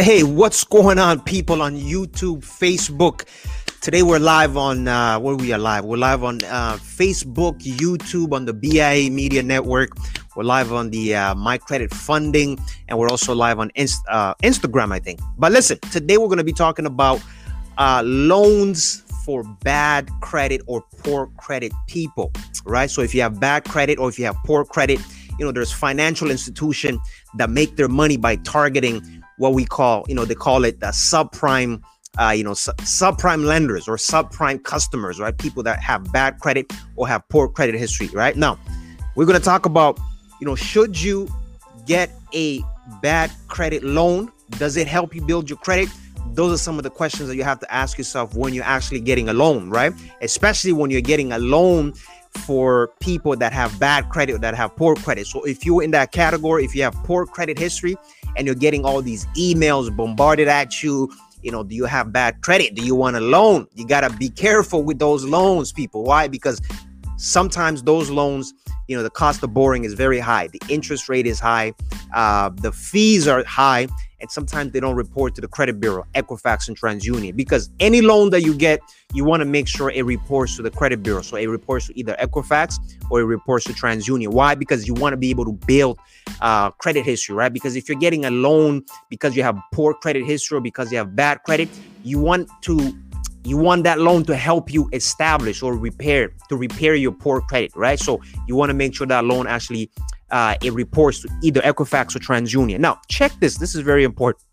Hey, what's going on, people on YouTube, Facebook? Today we're live on uh, where we are live. We're live on uh, Facebook, YouTube, on the BIA Media Network. We're live on the uh, My Credit Funding, and we're also live on Inst- uh, Instagram, I think. But listen, today we're going to be talking about uh, loans for bad credit or poor credit people, right? So if you have bad credit or if you have poor credit, you know there's financial institution that make their money by targeting what we call, you know, they call it the subprime, uh, you know, su- subprime lenders or subprime customers, right? People that have bad credit or have poor credit history, right? Now, we're going to talk about, you know, should you get a bad credit loan? Does it help you build your credit? Those are some of the questions that you have to ask yourself when you're actually getting a loan, right? Especially when you're getting a loan for people that have bad credit that have poor credit. So if you're in that category, if you have poor credit history and you're getting all these emails bombarded at you, you know, do you have bad credit? Do you want a loan? You got to be careful with those loans, people. Why? Because sometimes those loans you know the cost of borrowing is very high the interest rate is high uh, the fees are high and sometimes they don't report to the credit bureau, Equifax and TransUnion, because any loan that you get, you want to make sure it reports to the credit bureau. So it reports to either Equifax or it reports to TransUnion. Why? Because you want to be able to build uh, credit history, right? Because if you're getting a loan because you have poor credit history or because you have bad credit, you want to you want that loan to help you establish or repair to repair your poor credit, right? So you want to make sure that loan actually uh, it reports to either Equifax or TransUnion. Now, check this. This is very important.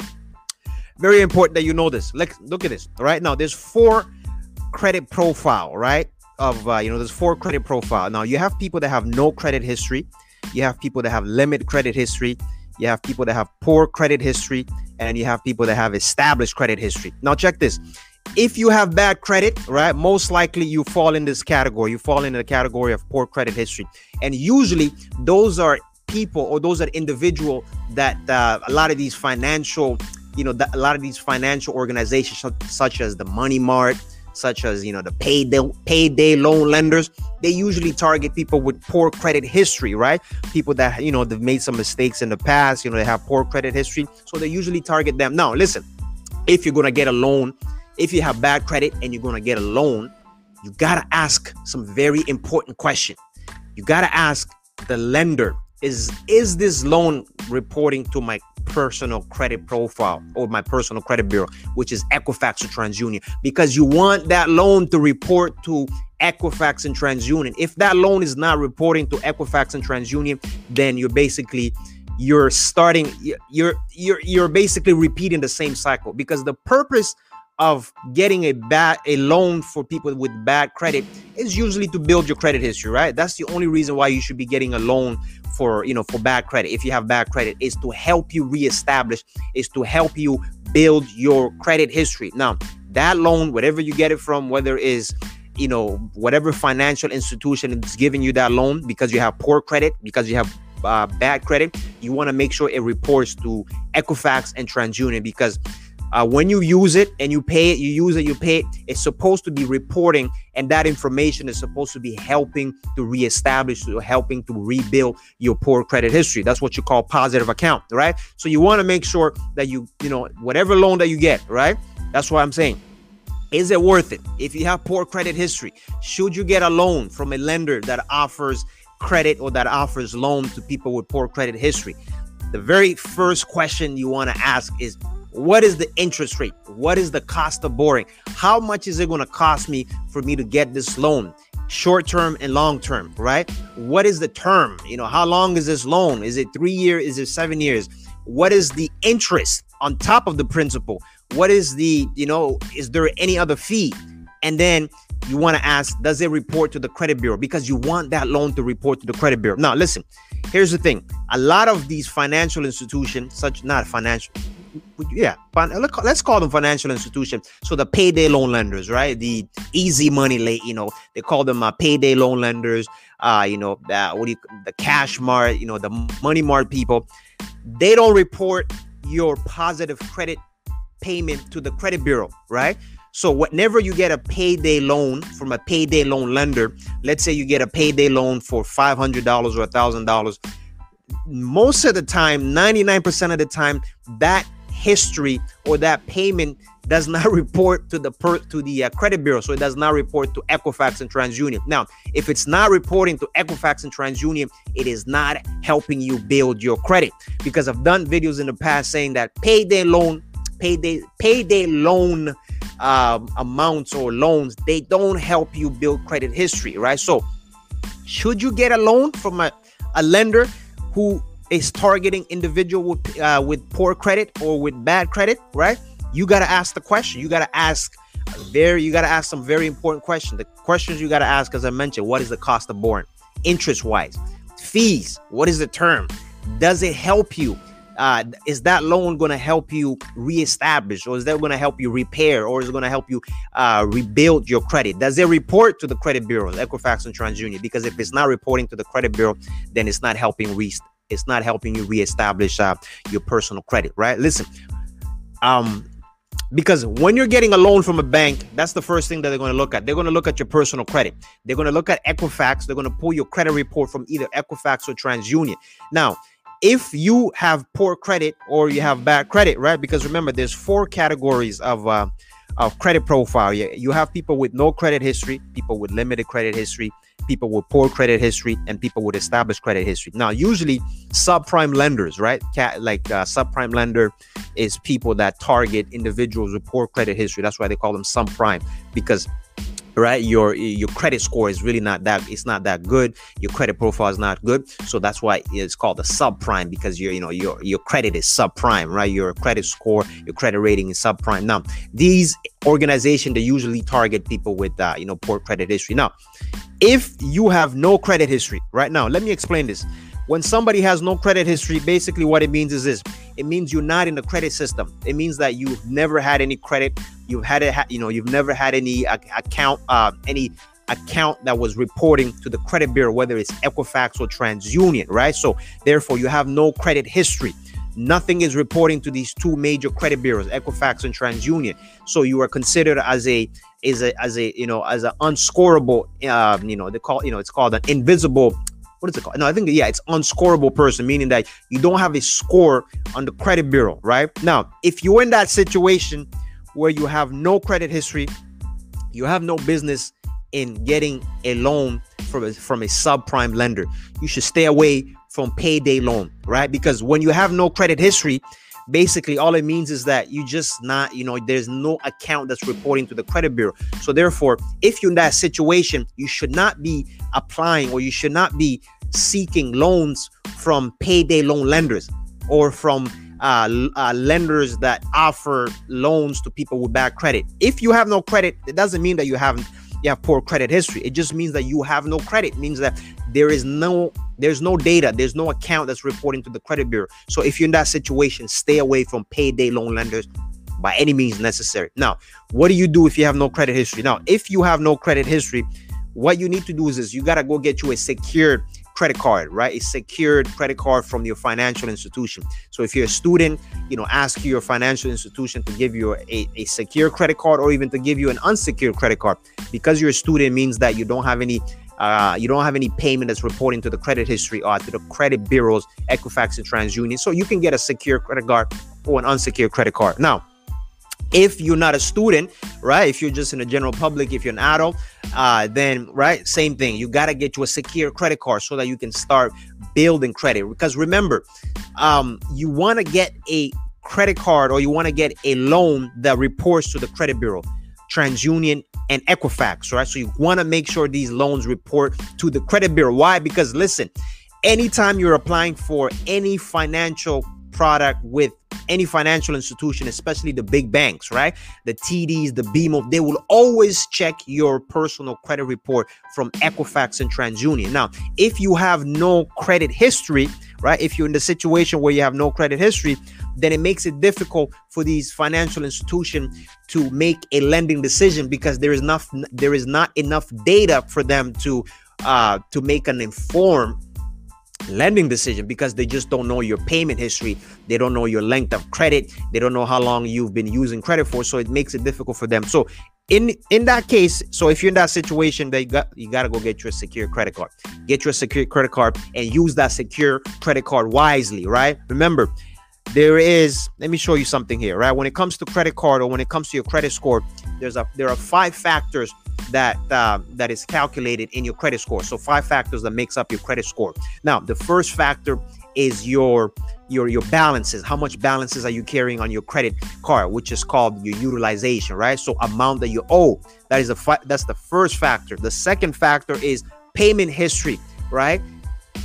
Very important that you know this. Look, look at this. Right now, there's four credit profile, right? Of uh, you know, there's four credit profile. Now, you have people that have no credit history. You have people that have limit credit history. You have people that have poor credit history, and you have people that have established credit history. Now, check this if you have bad credit, right, most likely you fall in this category. You fall in the category of poor credit history. And usually those are people or those are individual that uh, a lot of these financial, you know, a lot of these financial organizations such as the Money Mart, such as you know the payday payday loan lenders they usually target people with poor credit history right people that you know they've made some mistakes in the past you know they have poor credit history so they usually target them now listen if you're going to get a loan if you have bad credit and you're going to get a loan, you got to ask some very important question. You got to ask the lender is is this loan reporting to my personal credit profile or my personal credit bureau, which is Equifax or TransUnion, because you want that loan to report to Equifax and TransUnion. If that loan is not reporting to Equifax and TransUnion, then you're basically you're starting you're you're you're basically repeating the same cycle because the purpose of getting a bad a loan for people with bad credit is usually to build your credit history right? That's the only reason why you should be getting a loan for you know for bad credit. If you have bad credit is to help you reestablish is to help you build your credit history. Now that loan whatever you get it from whether is you know whatever financial institution is giving you that loan because you have poor credit because you have uh, bad credit you want to make sure it reports to equifax and transunion because uh, when you use it and you pay it, you use it, you pay it, it's supposed to be reporting, and that information is supposed to be helping to reestablish or helping to rebuild your poor credit history. That's what you call positive account, right? So you want to make sure that you, you know, whatever loan that you get, right? That's what I'm saying. Is it worth it? If you have poor credit history, should you get a loan from a lender that offers credit or that offers loan to people with poor credit history? The very first question you want to ask is what is the interest rate? What is the cost of borrowing? How much is it going to cost me for me to get this loan? Short term and long term, right? What is the term? You know, how long is this loan? Is it three years? Is it seven years? What is the interest on top of the principal? What is the, you know, is there any other fee? And then you want to ask, does it report to the credit bureau? Because you want that loan to report to the credit bureau. Now, listen, here's the thing a lot of these financial institutions, such not financial, yeah, let's call them financial institutions. So the payday loan lenders, right? The easy money late, you know, they call them uh, payday loan lenders. Uh, you know, uh, what do you, the cash mart, you know, the money mart people. They don't report your positive credit payment to the credit bureau, right? So whenever you get a payday loan from a payday loan lender, let's say you get a payday loan for $500 or a $1,000, most of the time, 99% of the time, that history or that payment does not report to the per, to the uh, credit bureau so it does not report to equifax and transunion. Now if it's not reporting to equifax and transunion it is not helping you build your credit. Because i've done videos in the past saying that payday loan payday payday loan um, amounts or loans they don't help you build credit history right? So should you get a loan from a, a lender who is targeting individual with, uh, with poor credit or with bad credit right? You got to ask the question. You got to ask very you got to ask some very important questions. The questions you got to ask as i mentioned what is the cost of borrowing? Interest wise fees. What is the term? Does it help you? Uh, is that loan going to help you reestablish or is that going to help you repair or is it going to help you uh, rebuild your credit? Does it report to the credit bureau equifax and transunion? Because if it's not reporting to the credit bureau then it's not helping re- it's not helping you reestablish uh, your personal credit right? Listen um because when you're getting a loan from a bank that's the first thing that they're going to look at. They're going to look at your personal credit. They're going to look at equifax. They're going to pull your credit report from either equifax or transunion. Now if you have poor credit or you have bad credit, right? Because remember, there's four categories of uh, of credit profile. You, you have people with no credit history, people with limited credit history, people with poor credit history, and people with established credit history. Now, usually subprime lenders, right? Like uh, subprime lender is people that target individuals with poor credit history. That's why they call them subprime because right? Your your credit score is really not that it's not that good. Your credit profile is not good. So that's why it's called a subprime because your you know your your credit is subprime right? Your credit score your credit rating is subprime. Now these organizations they usually target people with uh, you know poor credit history. Now if you have no credit history right now let me explain this when somebody has no credit history, basically what it means is this it means you're not in the credit system. It means that you've never had any credit. You've had it, you know, you've never had any account, uh, any account that was reporting to the credit bureau, whether it's Equifax or TransUnion, right? So therefore, you have no credit history. Nothing is reporting to these two major credit bureaus, Equifax and TransUnion. So you are considered as a is a as a you know as an unscorable, uh, you know they call you know it's called an invisible what is it called? No, I think yeah, it's unscorable person, meaning that you don't have a score on the credit bureau, right? Now, if you're in that situation where you have no credit history, you have no business in getting a loan from a, from a subprime lender. You should stay away from payday loan, right? Because when you have no credit history, basically all it means is that you just not you know there's no account that's reporting to the credit bureau so therefore if you're in that situation you should not be applying or you should not be seeking loans from payday loan lenders or from uh, uh, lenders that offer loans to people with bad credit. If you have no credit, it doesn't mean that you haven't you have poor credit history. It just means that you have no credit. It means that there is no there's no data, there's no account that's reporting to the credit bureau. So if you're in that situation, stay away from payday loan lenders by any means necessary. Now, what do you do if you have no credit history? Now, if you have no credit history, what you need to do is this, you got to go get you a secured credit card, right? A secured credit card from your financial institution. So if you're a student, you know, ask your financial institution to give you a, a secure credit card or even to give you an unsecured credit card. Because you're a student means that you don't have any uh, you don't have any payment that's reporting to the credit history or to the credit bureaus, Equifax and TransUnion. So you can get a secure credit card or an unsecured credit card. Now, if you're not a student, right? If you're just in the general public, if you're an adult, uh, then right, same thing. You gotta get to a secure credit card so that you can start building credit. Because remember, um, you want to get a credit card or you want to get a loan that reports to the credit bureau, TransUnion, and Equifax, right? So you want to make sure these loans report to the credit bureau. Why? Because listen, anytime you're applying for any financial product with any financial institution, especially the big banks, right? The TDs, the BMO, they will always check your personal credit report from Equifax and TransUnion. Now, if you have no credit history, right? If you're in the situation where you have no credit history, then it makes it difficult for these financial institutions to make a lending decision because there is enough there is not enough data for them to uh to make an informed lending decision because they just don't know your payment history. They don't know your length of credit. They don't know how long you've been using credit for so it makes it difficult for them. So in in that case so if you're in that situation they got you got to go get your secure credit card. Get your secure credit card and use that secure credit card wisely right? Remember there is let me show you something here right? When it comes to credit card or when it comes to your credit score there's a there are five factors that uh, that is calculated in your credit score. So five factors that makes up your credit score. Now the first factor is your your your balances. How much balances are you carrying on your credit card which is called your utilization right? So amount that you owe. That is the fi- that's the first factor. The second factor is payment history right?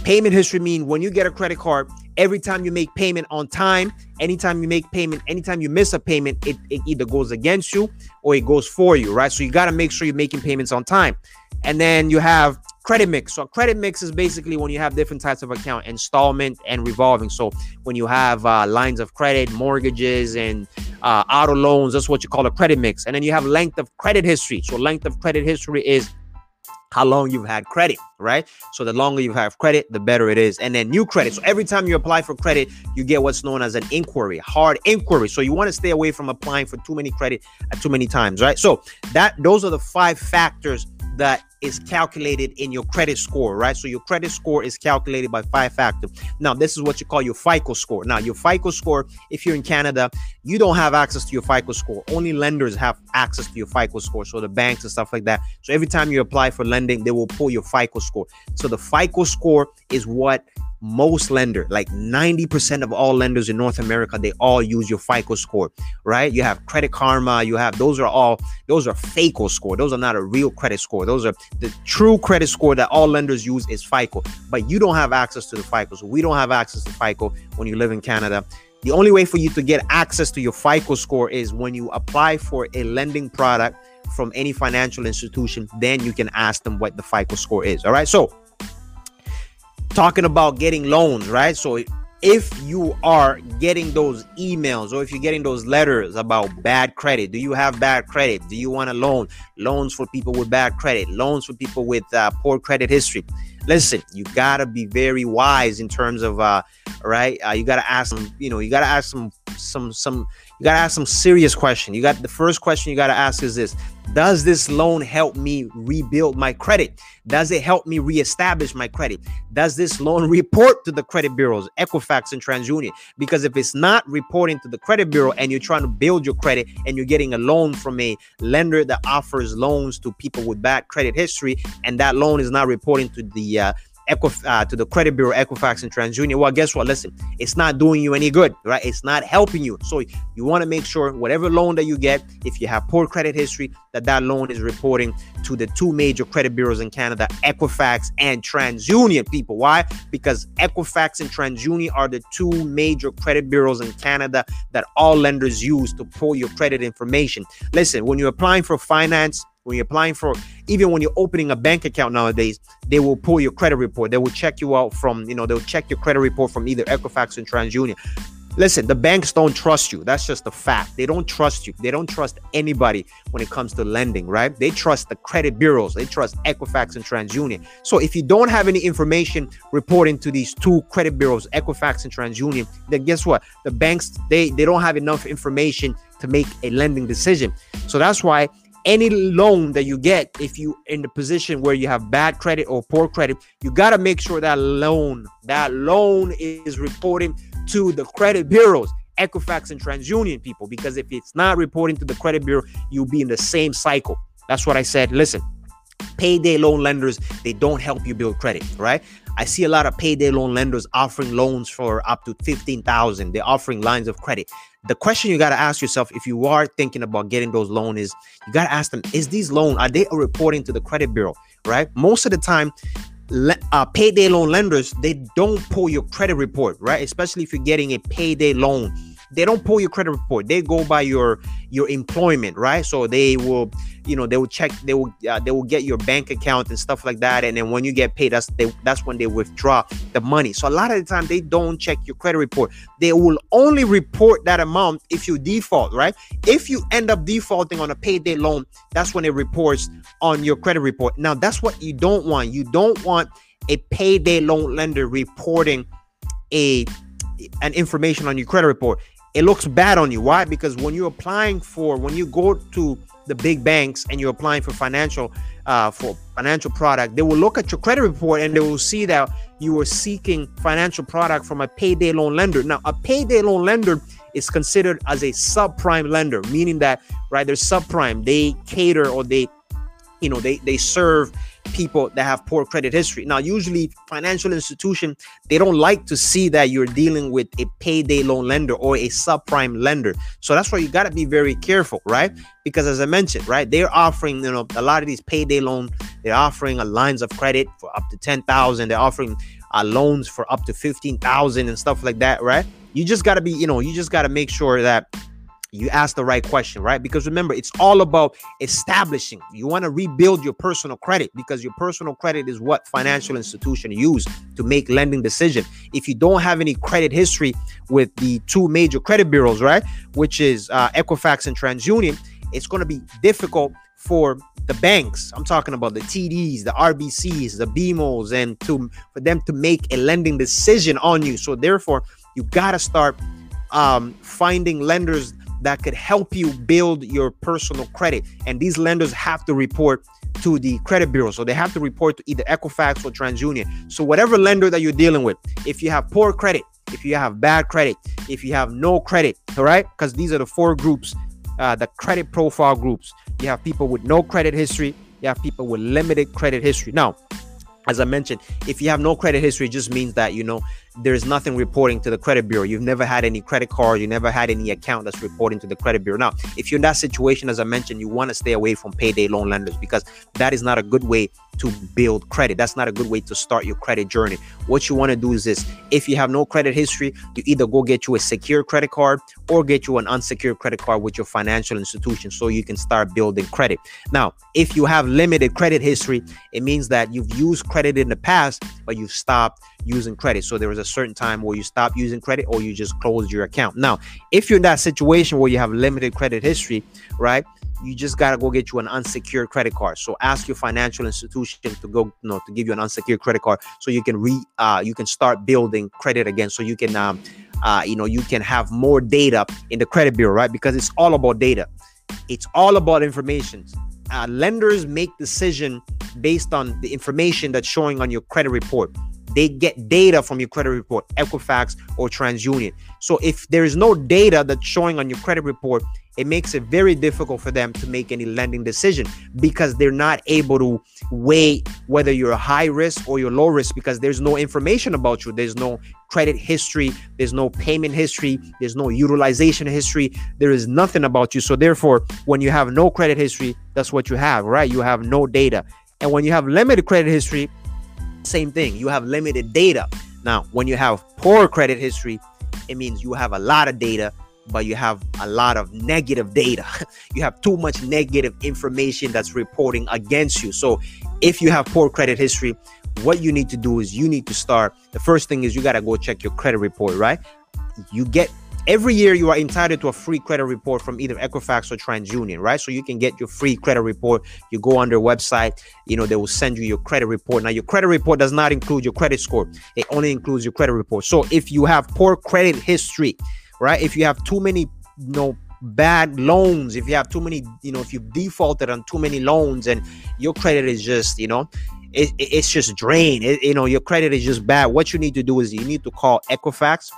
Payment history mean when you get a credit card every time you make payment on time anytime you make payment anytime you miss a payment it, it either goes against you or it goes for you right? So you got to make sure you're making payments on time. And then you have credit mix. So credit mix is basically when you have different types of account installment and revolving. So when you have uh, lines of credit mortgages and uh, auto loans that's what you call a credit mix. And then you have length of credit history. So length of credit history is how long you've had credit, right? So the longer you have credit, the better it is. And then new credit. So every time you apply for credit, you get what's known as an inquiry, hard inquiry. So you want to stay away from applying for too many credit at too many times, right? So that those are the five factors that is calculated in your credit score, right? So your credit score is calculated by five factors. Now, this is what you call your FICO score. Now, your FICO score, if you're in Canada, you don't have access to your FICO score. Only lenders have access to your FICO score. So the banks and stuff like that. So every time you apply for lending, they will pull your FICO score. So the FICO score is what most lender, like 90% of all lenders in North America, they all use your FICO score, right? You have Credit Karma, you have those are all those are FICO score. Those are not a real credit score. Those are the true credit score that all lenders use is FICO. But you don't have access to the FICO. So we don't have access to FICO when you live in Canada. The only way for you to get access to your FICO score is when you apply for a lending product from any financial institution, then you can ask them what the FICO score is. All right. So talking about getting loans, right? So if you are getting those emails or if you're getting those letters about bad credit, do you have bad credit? Do you want a loan? Loans for people with bad credit, loans for people with uh, poor credit history. Listen, you gotta be very wise in terms of, uh, right? Uh, you gotta ask them, you know, you gotta ask some, some, some, you gotta ask some serious question. You got the first question you gotta ask is this: Does this loan help me rebuild my credit? Does it help me reestablish my credit? Does this loan report to the credit bureaus, Equifax and TransUnion? Because if it's not reporting to the credit bureau and you're trying to build your credit and you're getting a loan from a lender that offers loans to people with bad credit history, and that loan is not reporting to the uh, Equif- uh, to the credit bureau, Equifax and TransUnion. Well, guess what? Listen, it's not doing you any good, right? It's not helping you. So you want to make sure whatever loan that you get, if you have poor credit history, that that loan is reporting to the two major credit bureaus in Canada, Equifax and TransUnion. People, why? Because Equifax and TransUnion are the two major credit bureaus in Canada that all lenders use to pull your credit information. Listen, when you're applying for finance when you're applying for even when you're opening a bank account nowadays they will pull your credit report. They will check you out from you know they'll check your credit report from either equifax and transunion. Listen the banks don't trust you. That's just a fact. They don't trust you. They don't trust anybody when it comes to lending right? They trust the credit bureaus. They trust equifax and transunion. So if you don't have any information reporting to these two credit bureaus equifax and transunion then guess what? The banks they they don't have enough information to make a lending decision. So that's why any loan that you get if you in the position where you have bad credit or poor credit you got to make sure that loan that loan is reporting to the credit bureaus equifax and transunion people because if it's not reporting to the credit bureau you'll be in the same cycle. That's what i said. Listen payday loan lenders they don't help you build credit right? I see a lot of payday loan lenders offering loans for up to 15000 they're offering lines of credit the question you got to ask yourself if you are thinking about getting those loans is you got to ask them is these loan are they reporting to the credit bureau right? Most of the time uh, payday loan lenders they don't pull your credit report right? Especially if you're getting a payday loan they don't pull your credit report. They go by your your employment right? So they will you know they will check they will uh, they will get your bank account and stuff like that. And then when you get paid that's they, that's when they withdraw the money. So a lot of the time they don't check your credit report. They will only report that amount if you default right? If you end up defaulting on a payday loan that's when it reports on your credit report. Now that's what you don't want. You don't want a payday loan lender reporting a an information on your credit report it looks bad on you. Why? Because when you're applying for, when you go to the big banks and you're applying for financial uh, for financial product, they will look at your credit report and they will see that you are seeking financial product from a payday loan lender. Now, a payday loan lender is considered as a subprime lender, meaning that right, they're subprime. They cater or they, you know, they they serve people that have poor credit history. Now, usually financial institution, they don't like to see that you're dealing with a payday loan lender or a subprime lender. So that's why you got to be very careful, right? Because as I mentioned, right, they're offering, you know, a lot of these payday loan, they're offering a lines of credit for up to 10,000. They're offering uh, loans for up to 15,000 and stuff like that, right? You just got to be, you know, you just got to make sure that you ask the right question, right? Because remember, it's all about establishing. You want to rebuild your personal credit because your personal credit is what financial institution use to make lending decision. If you don't have any credit history with the two major credit bureaus, right, which is uh, Equifax and TransUnion, it's going to be difficult for the banks. I'm talking about the TDs, the RBCs, the BMOs, and to for them to make a lending decision on you. So therefore, you got to start um, finding lenders that could help you build your personal credit. And these lenders have to report to the credit bureau. So they have to report to either Equifax or TransUnion. So whatever lender that you're dealing with, if you have poor credit, if you have bad credit, if you have no credit, all right, because these are the four groups, uh, the credit profile groups. You have people with no credit history. You have people with limited credit history. Now, as I mentioned, if you have no credit history, it just means that you know there's nothing reporting to the credit bureau. You've never had any credit card, you never had any account that's reporting to the credit bureau. Now, if you're in that situation, as I mentioned, you want to stay away from payday loan lenders because that is not a good way to build credit. That's not a good way to start your credit journey. What you want to do is this if you have no credit history, you either go get you a secure credit card or get you an unsecured credit card with your financial institution so you can start building credit. Now, if you have limited credit history, it means that you've used credit in the past, but you've stopped using credit. So there was a certain time where you stopped using credit or you just closed your account. Now, if you're in that situation where you have limited credit history, right? You just gotta go get you an unsecured credit card. So ask your financial institution to go, you know, to give you an unsecured credit card so you can re uh you can start building credit again. So you can um uh you know you can have more data in the credit bureau, right? Because it's all about data. It's all about information. Uh, lenders make decision based on the information that's showing on your credit report they get data from your credit report, Equifax or TransUnion. So if there is no data that's showing on your credit report, it makes it very difficult for them to make any lending decision because they're not able to weigh whether you're high risk or you're low risk because there's no information about you. There's no credit history, there's no payment history, there's no utilization history, there is nothing about you. So therefore, when you have no credit history, that's what you have, right? You have no data. And when you have limited credit history, same thing. You have limited data. Now, when you have poor credit history, it means you have a lot of data, but you have a lot of negative data. you have too much negative information that's reporting against you. So, if you have poor credit history, what you need to do is you need to start. The first thing is you got to go check your credit report, right? You get every year you are entitled to a free credit report from either Equifax or TransUnion, right? So you can get your free credit report. You go on their website, you know, they will send you your credit report. Now, your credit report does not include your credit score, it only includes your credit report. So if you have poor credit history, right? If you have too many, you know, bad loans, if you have too many, you know, if you've defaulted on too many loans and your credit is just, you know, it, it's just drained. It, you know, your credit is just bad. What you need to do is you need to call Equifax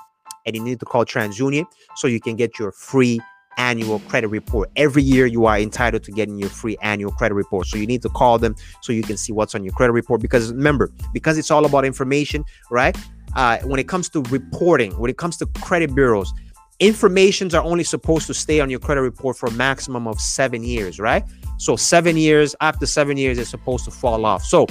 and you need to call TransUnion so you can get your free annual credit report. Every year you are entitled to getting your free annual credit report. So you need to call them so you can see what's on your credit report because remember, because it's all about information, right? Uh, when it comes to reporting, when it comes to credit bureaus, informations are only supposed to stay on your credit report for a maximum of seven years, right? So seven years, after seven years, it's supposed to fall off. So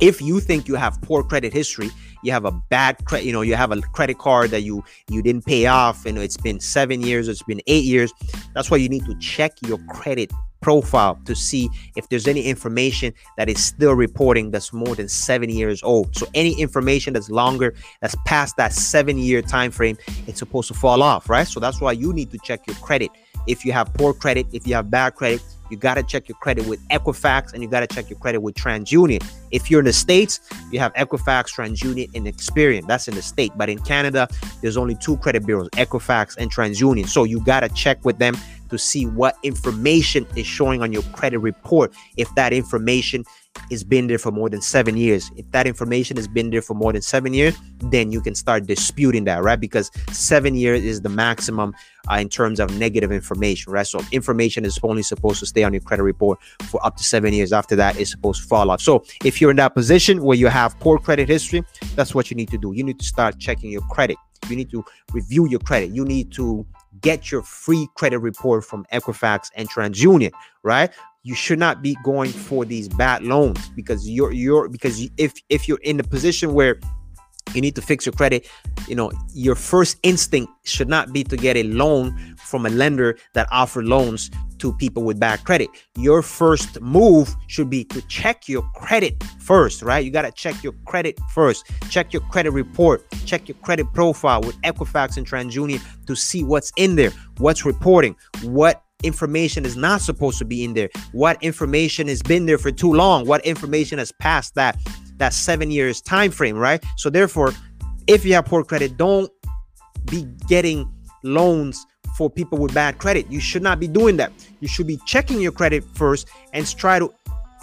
if you think you have poor credit history you have a bad credit you know you have a credit card that you you didn't pay off and it's been seven years it's been eight years. That's why you need to check your credit profile to see if there's any information that is still reporting that's more than seven years old. So any information that's longer that's past that seven year time frame it's supposed to fall off right? So that's why you need to check your credit. If you have poor credit, if you have bad credit, you got to check your credit with Equifax and you got to check your credit with TransUnion. If you're in the States, you have Equifax, TransUnion, and Experian. That's in the state. But in Canada, there's only two credit bureaus, Equifax and TransUnion. So you got to check with them to see what information is showing on your credit report. If that information has been there for more than seven years. If that information has been there for more than seven years, then you can start disputing that, right? Because seven years is the maximum uh, in terms of negative information, right? So information is only supposed to stay on your credit report for up to seven years. After that, it's supposed to fall off. So if you're in that position where you have poor credit history, that's what you need to do. You need to start checking your credit. You need to review your credit. You need to get your free credit report from Equifax and TransUnion, right? you should not be going for these bad loans because you're you're because if if you're in the position where you need to fix your credit. You know your first instinct should not be to get a loan from a lender that offer loans to people with bad credit. Your first move should be to check your credit first right? You got to check your credit first. Check your credit report. Check your credit profile with equifax and transunion to see what's in there what's reporting what information is not supposed to be in there what information has been there for too long what information has passed that that seven years time frame right? So therefore if you have poor credit don't be getting loans for people with bad credit. You should not be doing that. You should be checking your credit first and try to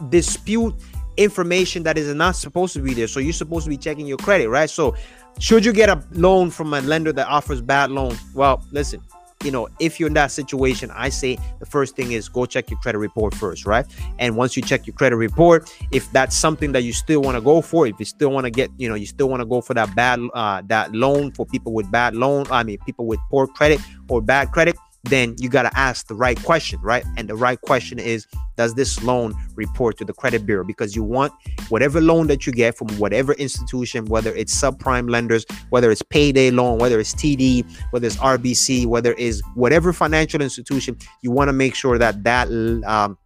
dispute information that is not supposed to be there. So you're supposed to be checking your credit right? So should you get a loan from a lender that offers bad loan well listen you know, if you're in that situation, I say the first thing is go check your credit report first, right? And once you check your credit report, if that's something that you still want to go for, if you still want to get, you know, you still want to go for that bad uh that loan for people with bad loan, I mean people with poor credit or bad credit, then you got to ask the right question, right? And the right question is Does this loan report to the credit bureau? Because you want whatever loan that you get from whatever institution, whether it's subprime lenders, whether it's payday loan, whether it's TD, whether it's RBC, whether it's whatever financial institution, you want to make sure that that um,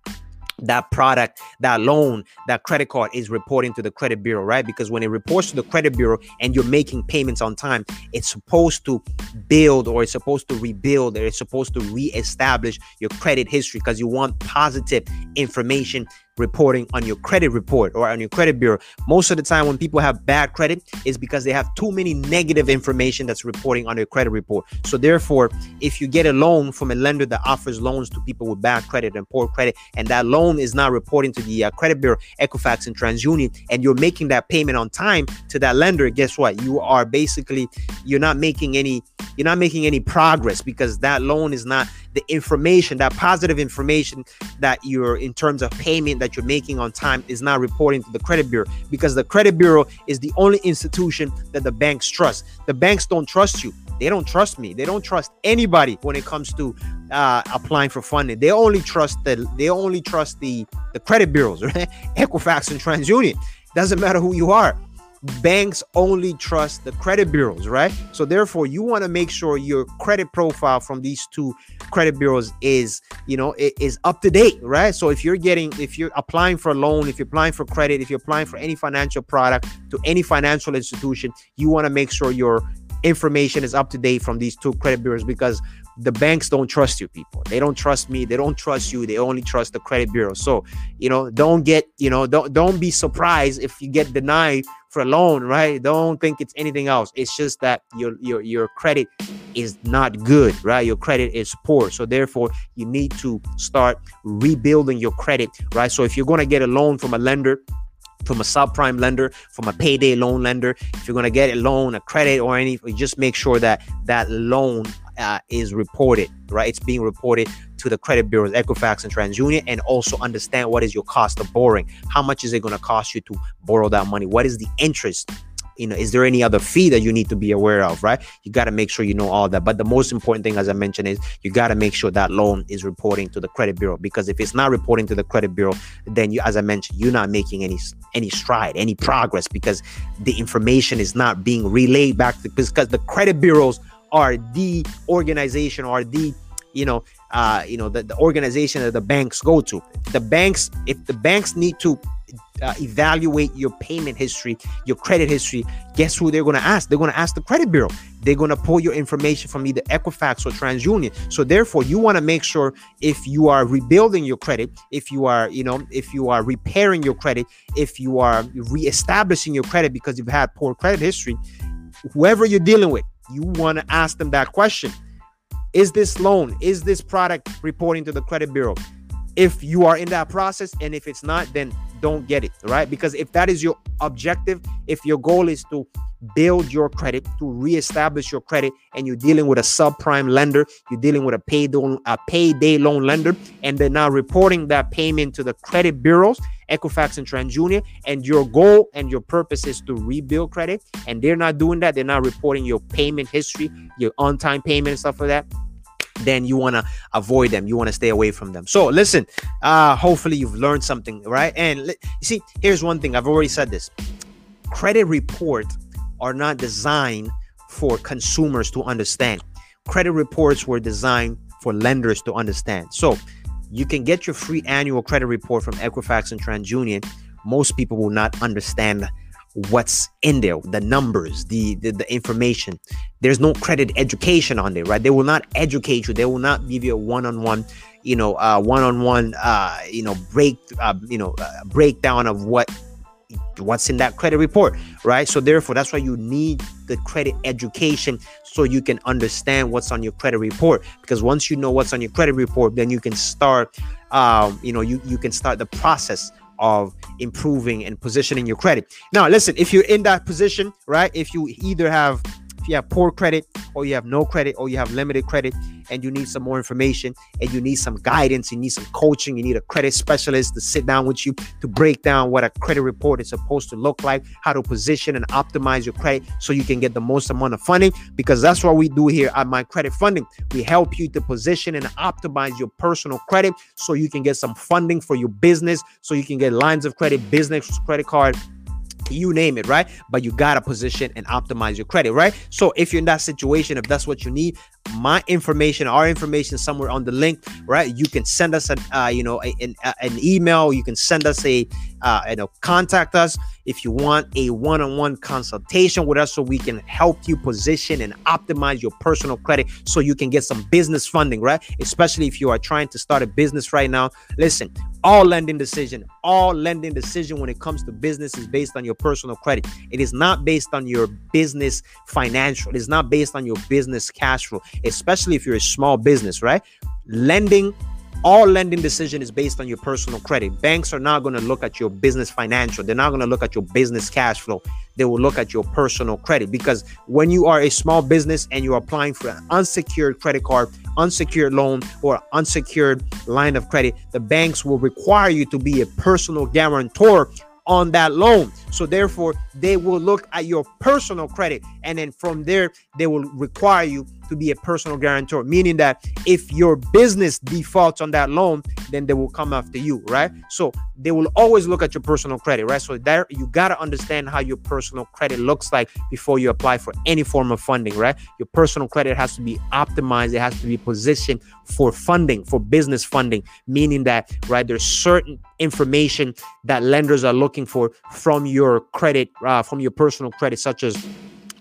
that product, that loan, that credit card is reporting to the credit bureau, right? Because when it reports to the credit bureau and you're making payments on time, it's supposed to build or it's supposed to rebuild or it's supposed to reestablish your credit history because you want positive information reporting on your credit report or on your credit bureau. Most of the time, when people have bad credit, is because they have too many negative information that's reporting on their credit report. So, therefore, if you get a loan from a lender that offers loans to people with bad credit and poor credit, and that loan is not reporting to the uh, credit bureau, Equifax, and TransUnion, and you're making that payment on time to that lender, guess what? You are basically you're not making any you're not making any progress because that loan is not the information, that positive information that you're in terms of payment that you're making on time is not reporting to the credit bureau because the credit bureau is the only institution that the banks trust. The banks don't trust you. They don't trust me. They don't trust anybody when it comes to uh, applying for funding. They only trust the they only trust the the credit bureaus, right? Equifax and TransUnion. Doesn't matter who you are banks only trust the credit bureaus, right? So therefore, you want to make sure your credit profile from these two credit bureaus is, you know, is up to date, right? So if you're getting, if you're applying for a loan, if you're applying for credit, if you're applying for any financial product to any financial institution, you want to make sure your information is up to date from these two credit bureaus because the banks don't trust you people they don't trust me they don't trust you they only trust the credit bureau so you know don't get you know don't don't be surprised if you get denied for a loan right? Don't think it's anything else. It's just that your your your credit is not good right? Your credit is poor. So therefore you need to start rebuilding your credit right? So if you're going to get a loan from a lender from a subprime lender, from a payday loan lender. If you're going to get a loan, a credit, or any, just make sure that that loan uh, is reported, right? It's being reported to the credit bureaus, Equifax and TransUnion, and also understand what is your cost of borrowing. How much is it going to cost you to borrow that money? What is the interest? You know, is there any other fee that you need to be aware of, right? You got to make sure you know all that. But the most important thing, as I mentioned, is you got to make sure that loan is reporting to the credit bureau because if it's not reporting to the credit bureau, then you, as I mentioned, you're not making any any stride, any progress because the information is not being relayed back to because the credit bureaus are the organization or the you know uh you know the, the organization that the banks go to the banks if the banks need to uh, evaluate your payment history, your credit history, guess who they're going to ask? They're going to ask the credit bureau. They're going to pull your information from either Equifax or TransUnion. So therefore, you want to make sure if you are rebuilding your credit, if you are, you know, if you are repairing your credit, if you are reestablishing your credit because you've had poor credit history, whoever you're dealing with, you want to ask them that question. Is this loan, is this product reporting to the credit bureau? If you are in that process and if it's not, then don't get it, right? Because if that is your objective, if your goal is to build your credit, to reestablish your credit, and you're dealing with a subprime lender, you're dealing with a payday, a payday loan lender, and they're now reporting that payment to the credit bureaus, Equifax and TransUnion, and your goal and your purpose is to rebuild credit, and they're not doing that, they're not reporting your payment history, your on-time payment and stuff like that then you want to avoid them. You want to stay away from them. So listen, uh, hopefully you've learned something, right? And you see, here's one thing I've already said this credit reports are not designed for consumers to understand. Credit reports were designed for lenders to understand. So you can get your free annual credit report from Equifax and TransUnion. Most people will not understand what's in there the numbers the, the, the information. There's no credit education on there right? They will not educate you. They will not give you a one-on-one you know uh one-on-one uh you know break uh, you know uh, breakdown of what what's in that credit report right? So therefore that's why you need the credit education so you can understand what's on your credit report. Because once you know what's on your credit report then you can start um you know you you can start the process of improving and positioning your credit. Now, listen, if you're in that position, right? If you either have you have poor credit or you have no credit or you have limited credit and you need some more information and you need some guidance, you need some coaching, you need a credit specialist to sit down with you to break down what a credit report is supposed to look like, how to position and optimize your credit so you can get the most amount of funding because that's what we do here at My Credit Funding. We help you to position and optimize your personal credit so you can get some funding for your business, so you can get lines of credit, business credit card, you name it, right? But you gotta position and optimize your credit, right? So if you're in that situation, if that's what you need, my information, our information somewhere on the link, right? You can send us an, uh, you know, an, an email. You can send us a, uh, you know, contact us if you want a one-on-one consultation with us, so we can help you position and optimize your personal credit, so you can get some business funding, right? Especially if you are trying to start a business right now. Listen, all lending decision, all lending decision when it comes to business is based on your personal credit. It is not based on your business financial. It is not based on your business cash flow especially if you're a small business, right? Lending all lending decision is based on your personal credit. Banks are not going to look at your business financial. They're not going to look at your business cash flow. They will look at your personal credit because when you are a small business and you're applying for an unsecured credit card, unsecured loan, or unsecured line of credit, the banks will require you to be a personal guarantor on that loan. So therefore, they will look at your personal credit and then from there they will require you to be a personal guarantor, meaning that if your business defaults on that loan, then they will come after you, right? So they will always look at your personal credit, right? So there you got to understand how your personal credit looks like before you apply for any form of funding, right? Your personal credit has to be optimized, it has to be positioned for funding, for business funding, meaning that, right, there's certain information that lenders are looking for from your credit, uh, from your personal credit, such as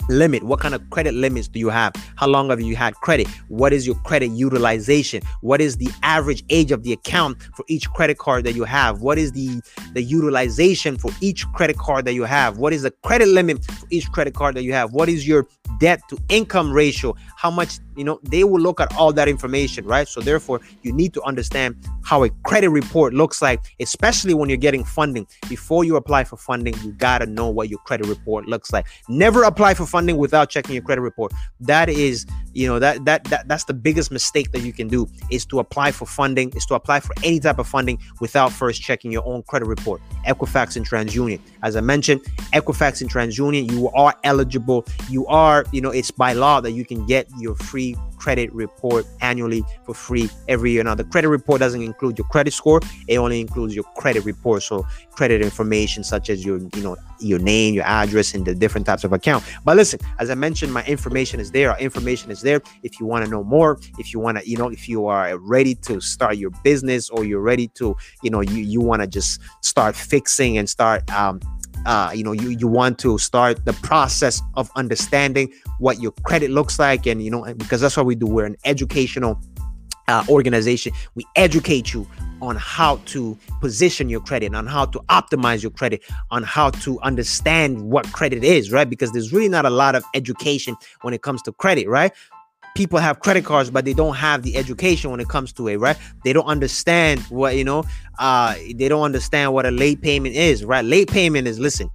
limit? What kind of credit limits do you have? How long have you had credit? What is your credit utilization? What is the average age of the account for each credit card that you have? What is the the utilization for each credit card that you have? What is the credit limit for each credit card that you have? What is your debt to income ratio? How much you know they will look at all that information right? So therefore you need to understand how a credit report looks like especially when you're getting funding. Before you apply for funding you got to know what your credit report looks like. Never apply for funding without checking your credit report. That is you know that that, that that's the biggest mistake that you can do is to apply for funding is to apply for any type of funding without first checking your own credit report. Equifax and transunion. As i mentioned equifax and transunion you are eligible. You are you know it's by law that you can get your free credit report annually for free every year. Now, the credit report doesn't include your credit score; it only includes your credit report. So, credit information such as your, you know, your name, your address, and the different types of account. But listen, as I mentioned, my information is there. Our information is there. If you want to know more, if you want to, you know, if you are ready to start your business or you're ready to, you know, you you want to just start fixing and start um, uh, you know you you want to start the process of understanding what your credit looks like and you know because that's what we do. We're an educational uh, organization. We educate you on how to position your credit on how to optimize your credit on how to understand what credit is right? Because there's really not a lot of education when it comes to credit right people have credit cards but they don't have the education when it comes to it right? They don't understand what you know uh they don't understand what a late payment is right? Late payment is listen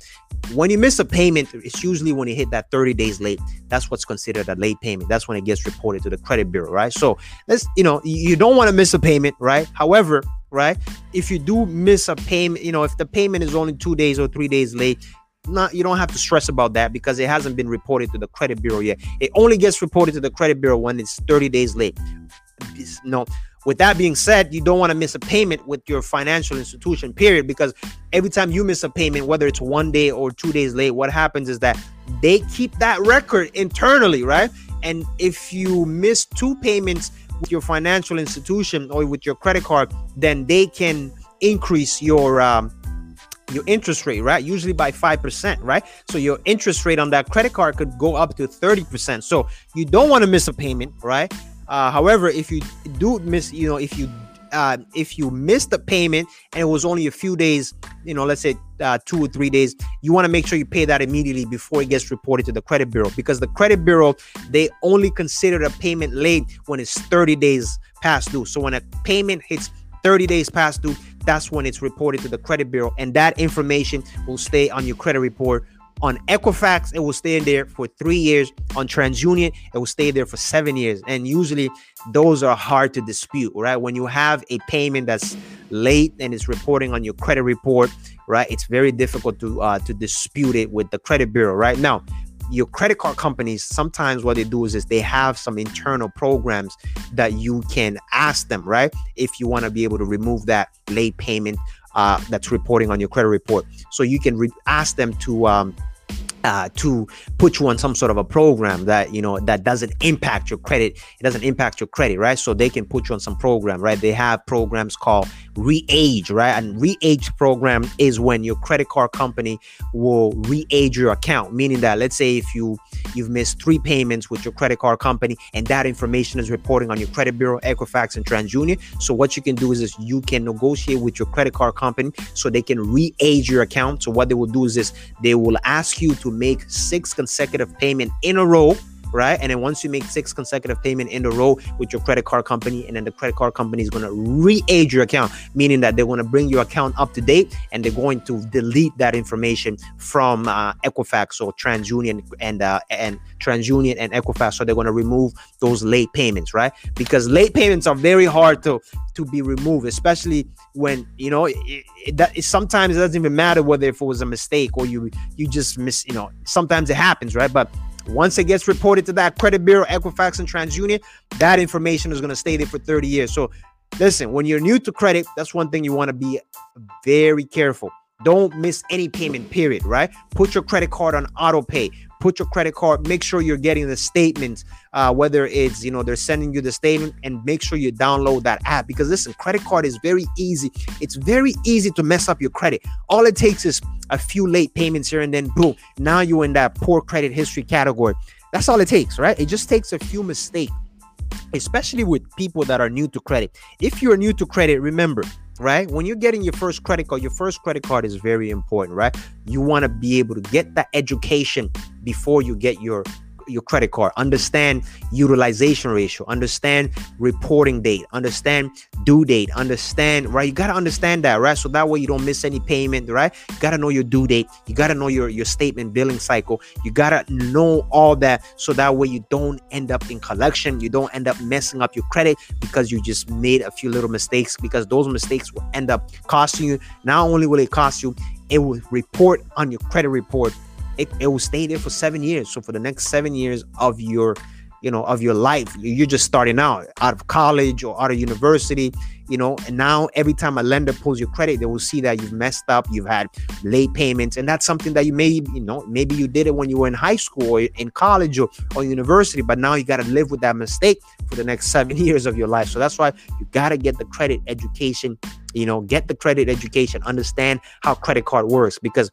when you miss a payment it's usually when you hit that 30 days late. That's what's considered a late payment. That's when it gets reported to the credit bureau right? So let's you know you don't want to miss a payment right? However right if you do miss a payment you know if the payment is only two days or three days late not you don't have to stress about that because it hasn't been reported to the credit bureau yet. It only gets reported to the credit bureau when it's 30 days late. No, with that being said, you don't want to miss a payment with your financial institution, period, because every time you miss a payment, whether it's one day or two days late, what happens is that they keep that record internally, right? And if you miss two payments with your financial institution or with your credit card, then they can increase your um, your interest rate, right? Usually by 5%, right? So your interest rate on that credit card could go up to 30%. So you don't want to miss a payment, right? Uh, however, if you do miss, you know, if you uh, if you miss the payment and it was only a few days, you know, let's say uh, two or three days, you want to make sure you pay that immediately before it gets reported to the credit bureau because the credit bureau they only consider a payment late when it's 30 days past due. So when a payment hits 30 days past due, that's when it's reported to the credit bureau. And that information will stay on your credit report. On Equifax, it will stay in there for three years. On TransUnion, it will stay there for seven years. And usually those are hard to dispute, right? When you have a payment that's late and it's reporting on your credit report, right? It's very difficult to uh, to dispute it with the credit bureau, right? Now, your credit card companies sometimes what they do is, is they have some internal programs that you can ask them right? If you want to be able to remove that late payment uh, that's reporting on your credit report. So you can re- ask them to um, uh, to put you on some sort of a program that you know that doesn't impact your credit. It doesn't impact your credit right? So they can put you on some program right? They have programs called re-age right? And re-age program is when your credit card company will re-age your account meaning that let's say if you you've missed three payments with your credit card company and that information is reporting on your credit bureau equifax and transunion. So what you can do is, is you can negotiate with your credit card company so they can re-age your account. So what they will do is this they will ask you to make six consecutive payment in a row right? And then once you make six consecutive payment in a row with your credit card company, and then the credit card company is going to re-age your account, meaning that they're going to bring your account up to date, and they're going to delete that information from uh, Equifax or TransUnion and uh, and TransUnion and Equifax. So they're going to remove those late payments, right? Because late payments are very hard to to be removed, especially when you know it, it, that it, sometimes it doesn't even matter whether if it was a mistake or you you just miss you know sometimes it happens right but once it gets reported to that credit bureau equifax and transunion that information is going to stay there for 30 years. So listen when you're new to credit that's one thing you want to be very careful. Don't miss any payment period right? Put your credit card on auto pay put your credit card make sure you're getting the statements uh, whether it's you know they're sending you the statement and make sure you download that app. Because listen credit card is very easy. It's very easy to mess up your credit. All it takes is a few late payments here and then boom now you're in that poor credit history category. That's all it takes right? It just takes a few mistakes especially with people that are new to credit. If you're new to credit remember right? When you're getting your first credit card, your first credit card is very important, right? You want to be able to get that education before you get your your credit card. Understand utilization ratio. Understand reporting date. Understand due date. Understand right? You got to understand that right? So that way you don't miss any payment right? You got to know your due date. You got to know your your statement billing cycle. You got to know all that so that way you don't end up in collection. You don't end up messing up your credit because you just made a few little mistakes because those mistakes will end up costing you. Not only will it cost you it will report on your credit report it, it will stay there for seven years. So for the next seven years of your you know of your life you're just starting out out of college or out of university you know and now every time a lender pulls your credit they will see that you've messed up you've had late payments and that's something that you may you know maybe you did it when you were in high school or in college or, or university but now you got to live with that mistake for the next seven years of your life so that's why you got to get the credit education you know get the credit education understand how credit card works because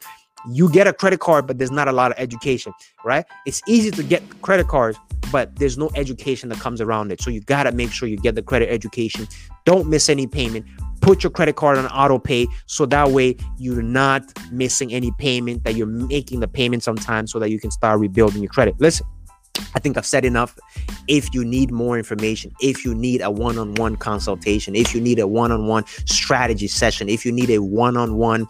you get a credit card, but there's not a lot of education, right? It's easy to get credit cards, but there's no education that comes around it. So you got to make sure you get the credit education. Don't miss any payment. Put your credit card on auto pay so that way you're not missing any payment, that you're making the payments on time so that you can start rebuilding your credit. Listen, I think I've said enough. If you need more information, if you need a one on one consultation, if you need a one on one strategy session, if you need a one on one,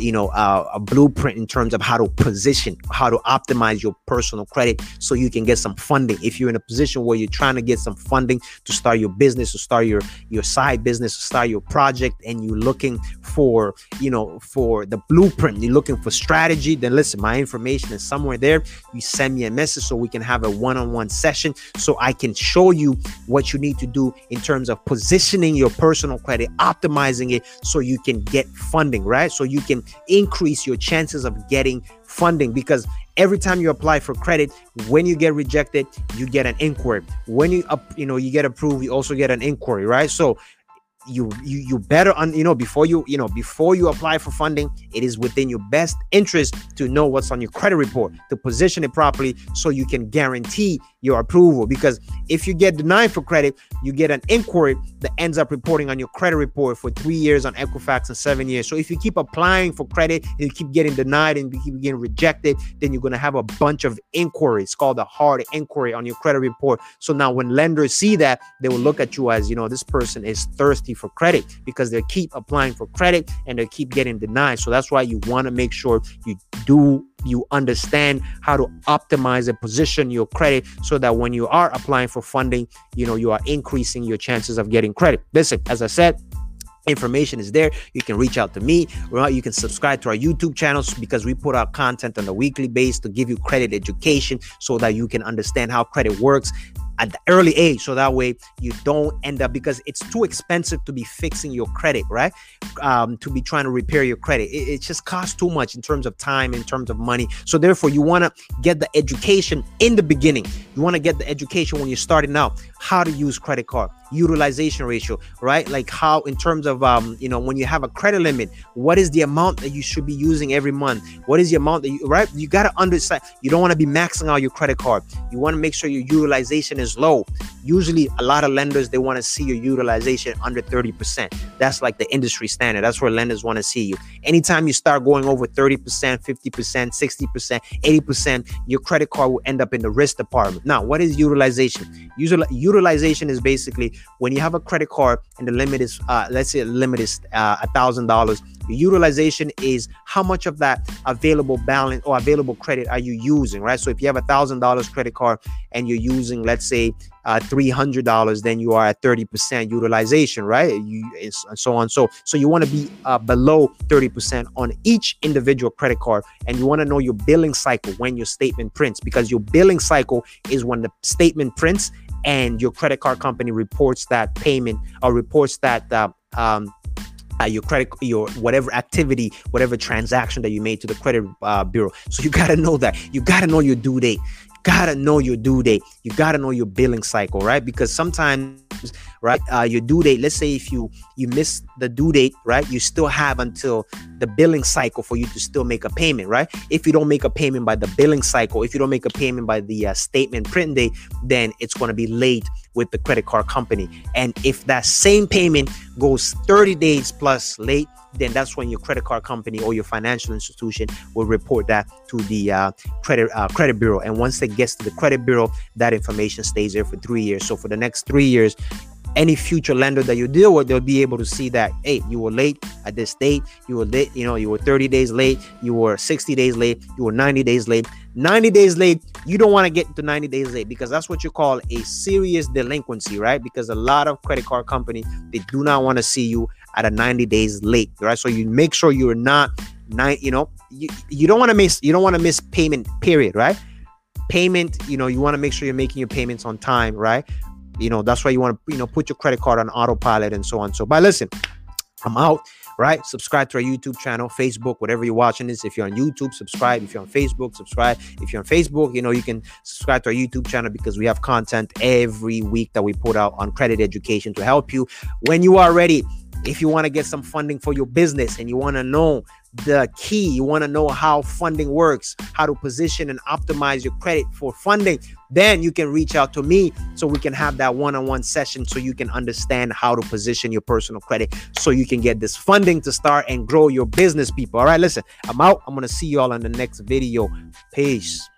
you know, uh, a blueprint in terms of how to position, how to optimize your personal credit so you can get some funding. If you're in a position where you're trying to get some funding to start your business, to start your your side business, to start your project, and you're looking for, you know, for the blueprint, you're looking for strategy, then listen, my information is somewhere there. You send me a message so we can have a one-on-one session so I can show you what you need to do in terms of positioning your personal credit, optimizing it so you can get funding, right? So you can increase your chances of getting funding because every time you apply for credit when you get rejected you get an inquiry when you up you know you get approved you also get an inquiry right so you you you better on you know before you you know before you apply for funding it is within your best interest to know what's on your credit report to position it properly so you can guarantee your approval. Because if you get denied for credit you get an inquiry that ends up reporting on your credit report for three years on equifax and seven years. So if you keep applying for credit and you keep getting denied and you keep getting rejected then you're going to have a bunch of inquiries. Called a hard inquiry on your credit report. So now when lenders see that they will look at you as you know this person is thirsty for credit because they keep applying for credit and they keep getting denied. So that's why you want to make sure you do you understand how to optimize and position your credit so that when you are applying for funding, you know, you are increasing your chances of getting credit. Listen, as I said, information is there you can reach out to me you can subscribe to our youtube channels because we put out content on a weekly basis to give you credit education so that you can understand how credit works at the early age so that way you don't end up because it's too expensive to be fixing your credit right? Um, to be trying to repair your credit. It, it just costs too much in terms of time in terms of money. So therefore you want to get the education in the beginning. You want to get the education when you're starting out how to use credit card utilization ratio right? Like how in terms of um you know when you have a credit limit what is the amount that you should be using every month? What is the amount that you right? You got to understand you don't want to be maxing out your credit card. You want to make sure your utilization is low. Usually a lot of lenders they want to see your utilization under 30% that's like the industry standard. That's where lenders want to see you. Anytime you start going over 30% 50% 60% 80% your credit card will end up in the risk department. Now what is utilization? Utilization is basically when you have a credit card and the limit is uh, let's say limit is uh, a thousand dollars utilization is how much of that available balance or available credit are you using right? So if you have a thousand dollars credit card and you're using let's say uh, $300 then you are at 30% utilization right? You and so on. So so you want to be uh, below 30% on each individual credit card and you want to know your billing cycle when your statement prints because your billing cycle is when the statement prints and your credit card company reports that payment or reports that uh, um, uh, your credit, your whatever activity, whatever transaction that you made to the credit uh, bureau. So you got to know that. You got to know your due date. Gotta know your due date. You gotta know your billing cycle, right? Because sometimes, right, uh, your due date. Let's say if you you miss the due date, right, you still have until the billing cycle for you to still make a payment, right? If you don't make a payment by the billing cycle, if you don't make a payment by the uh, statement print date, then it's to be late with the credit card company. And if that same payment goes 30 days plus late, then that's when your credit card company or your financial institution will report that to the uh, credit uh, credit bureau. And once it gets to the credit bureau, that information stays there for three years. So for the next three years, any future lender that you deal with, they'll be able to see that, hey, you were late at this date, you were late, you know, you were 30 days late, you were 60 days late, you were 90 days late. 90 days late, you don't want to get to 90 days late because that's what you call a serious delinquency, right? Because a lot of credit card companies, they do not want to see you at a 90 days late, right? So you make sure you're not nine, you know, you, you don't want to miss, you don't want to miss payment period, right? payment, you know, you want to make sure you're making your payments on time, right? You know, that's why you want to, you know, put your credit card on autopilot and so on. So, but listen, I'm out right? Subscribe to our YouTube channel, Facebook, whatever you're watching this. If you're on YouTube, subscribe. If you're on Facebook, subscribe. If you're on Facebook, you know, you can subscribe to our YouTube channel because we have content every week that we put out on credit education to help you when you are ready. If you want to get some funding for your business and you want to know the key. You want to know how funding works, how to position and optimize your credit for funding. Then you can reach out to me so we can have that one on one session so you can understand how to position your personal credit so you can get this funding to start and grow your business, people. All right, listen, I'm out. I'm to see you all in the next video. Peace.